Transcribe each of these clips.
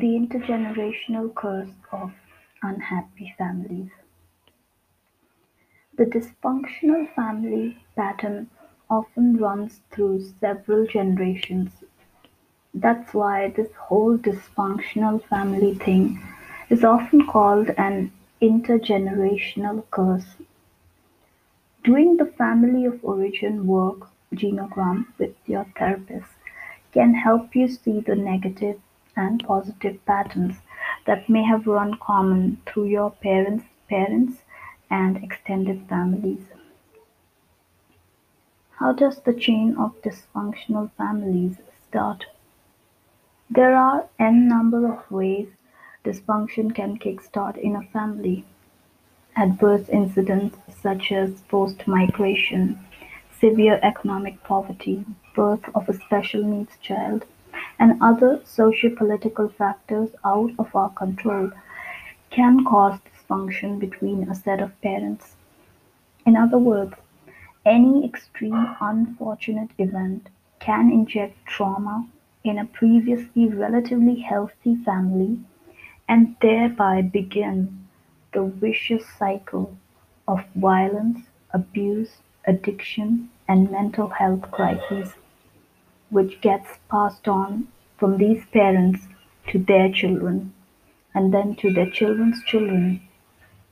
The intergenerational curse of unhappy families. The dysfunctional family pattern often runs through several generations. That's why this whole dysfunctional family thing is often called an intergenerational curse. Doing the family of origin work genogram with your therapist can help you see the negative and positive patterns that may have run common through your parents' parents and extended families. How does the chain of dysfunctional families start? There are n number of ways dysfunction can kickstart in a family. Adverse incidents such as forced migration, severe economic poverty, birth of a special needs child, and other socio-political factors out of our control can cause dysfunction between a set of parents. In other words, any extreme unfortunate event can inject trauma in a previously relatively healthy family and thereby begin the vicious cycle of violence, abuse, addiction, and mental health crises, which gets passed on from these parents to their children, and then to their children's children,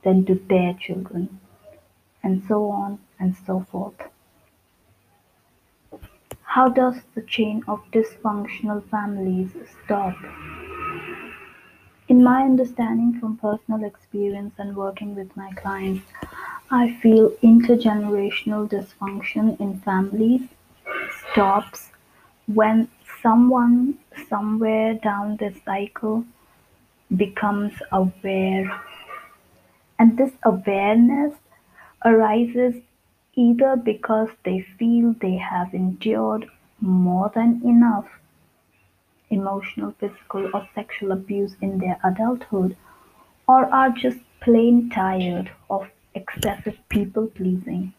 then to their children, and so on and so forth. How does the chain of dysfunctional families stop? In my understanding from personal experience and working with my clients, I feel intergenerational dysfunction in families stops when someone somewhere down the cycle becomes aware. And this awareness arises either because they feel they have endured more than enough emotional, physical, or sexual abuse in their adulthood, or are just plain tired of excessive people pleasing.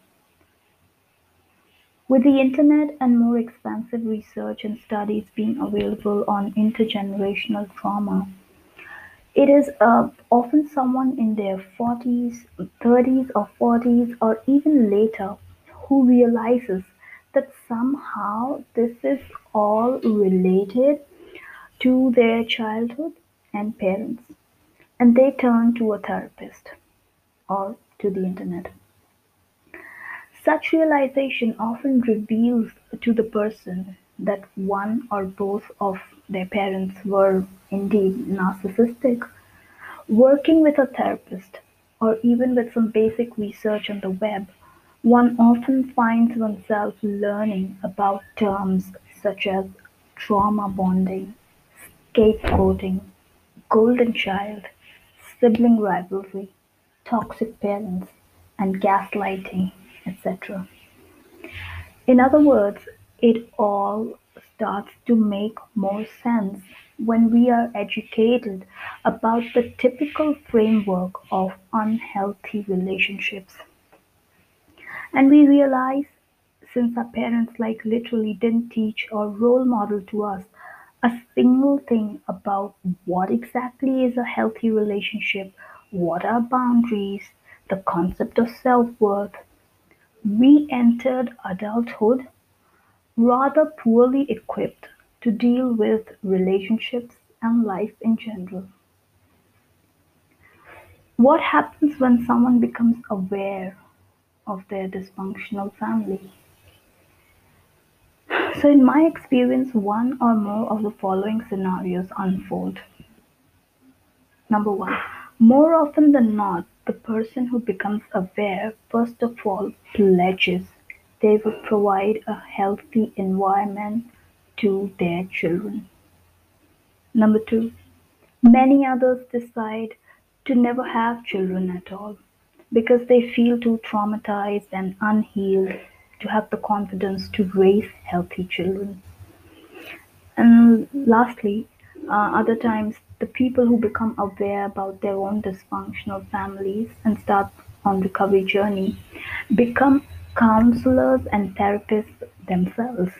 With the internet and more expansive research and studies being available on intergenerational trauma, it is uh, often someone in their forties, thirties, or forties, or even later who realizes that somehow this is all related to their childhood and parents, and they turn to a therapist or to the internet. Such realization often reveals to the person that one or both of their parents were indeed narcissistic. Working with a therapist, or even with some basic research on the web, one often finds oneself learning about terms such as trauma bonding, scapegoating, golden child, sibling rivalry, toxic parents, and gaslighting, etc. In other words, it all starts to make more sense when we are educated about the typical framework of unhealthy relationships. And we realize since our parents like literally didn't teach or role model to us a single thing about what exactly is a healthy relationship, what are boundaries, the concept of self-worth, we entered adulthood rather poorly equipped to deal with relationships and life in general. What happens when someone becomes aware of their dysfunctional family? So, in my experience, one or more of the following scenarios unfold. Number one, more often than not, the person who becomes aware first of all pledges they will provide a healthy environment to their children. Number two, many others decide to never have children at all because they feel too traumatized and unhealed to have the confidence to raise healthy children. And lastly, uh, other times the people who become aware about their own dysfunctional families and start on recovery journey become counselors and therapists themselves.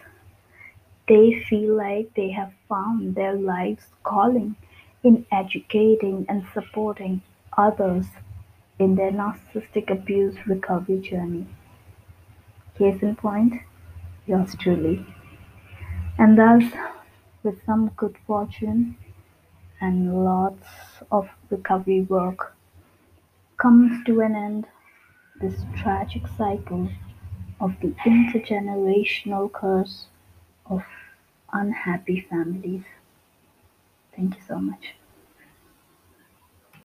They feel like they have found their life's calling in educating and supporting others in their narcissistic abuse recovery journey. Case in point, yours truly. And thus, with some good fortune and lots of recovery work, comes to an end this tragic cycle of the intergenerational curse of unhappy families. Thank you so much.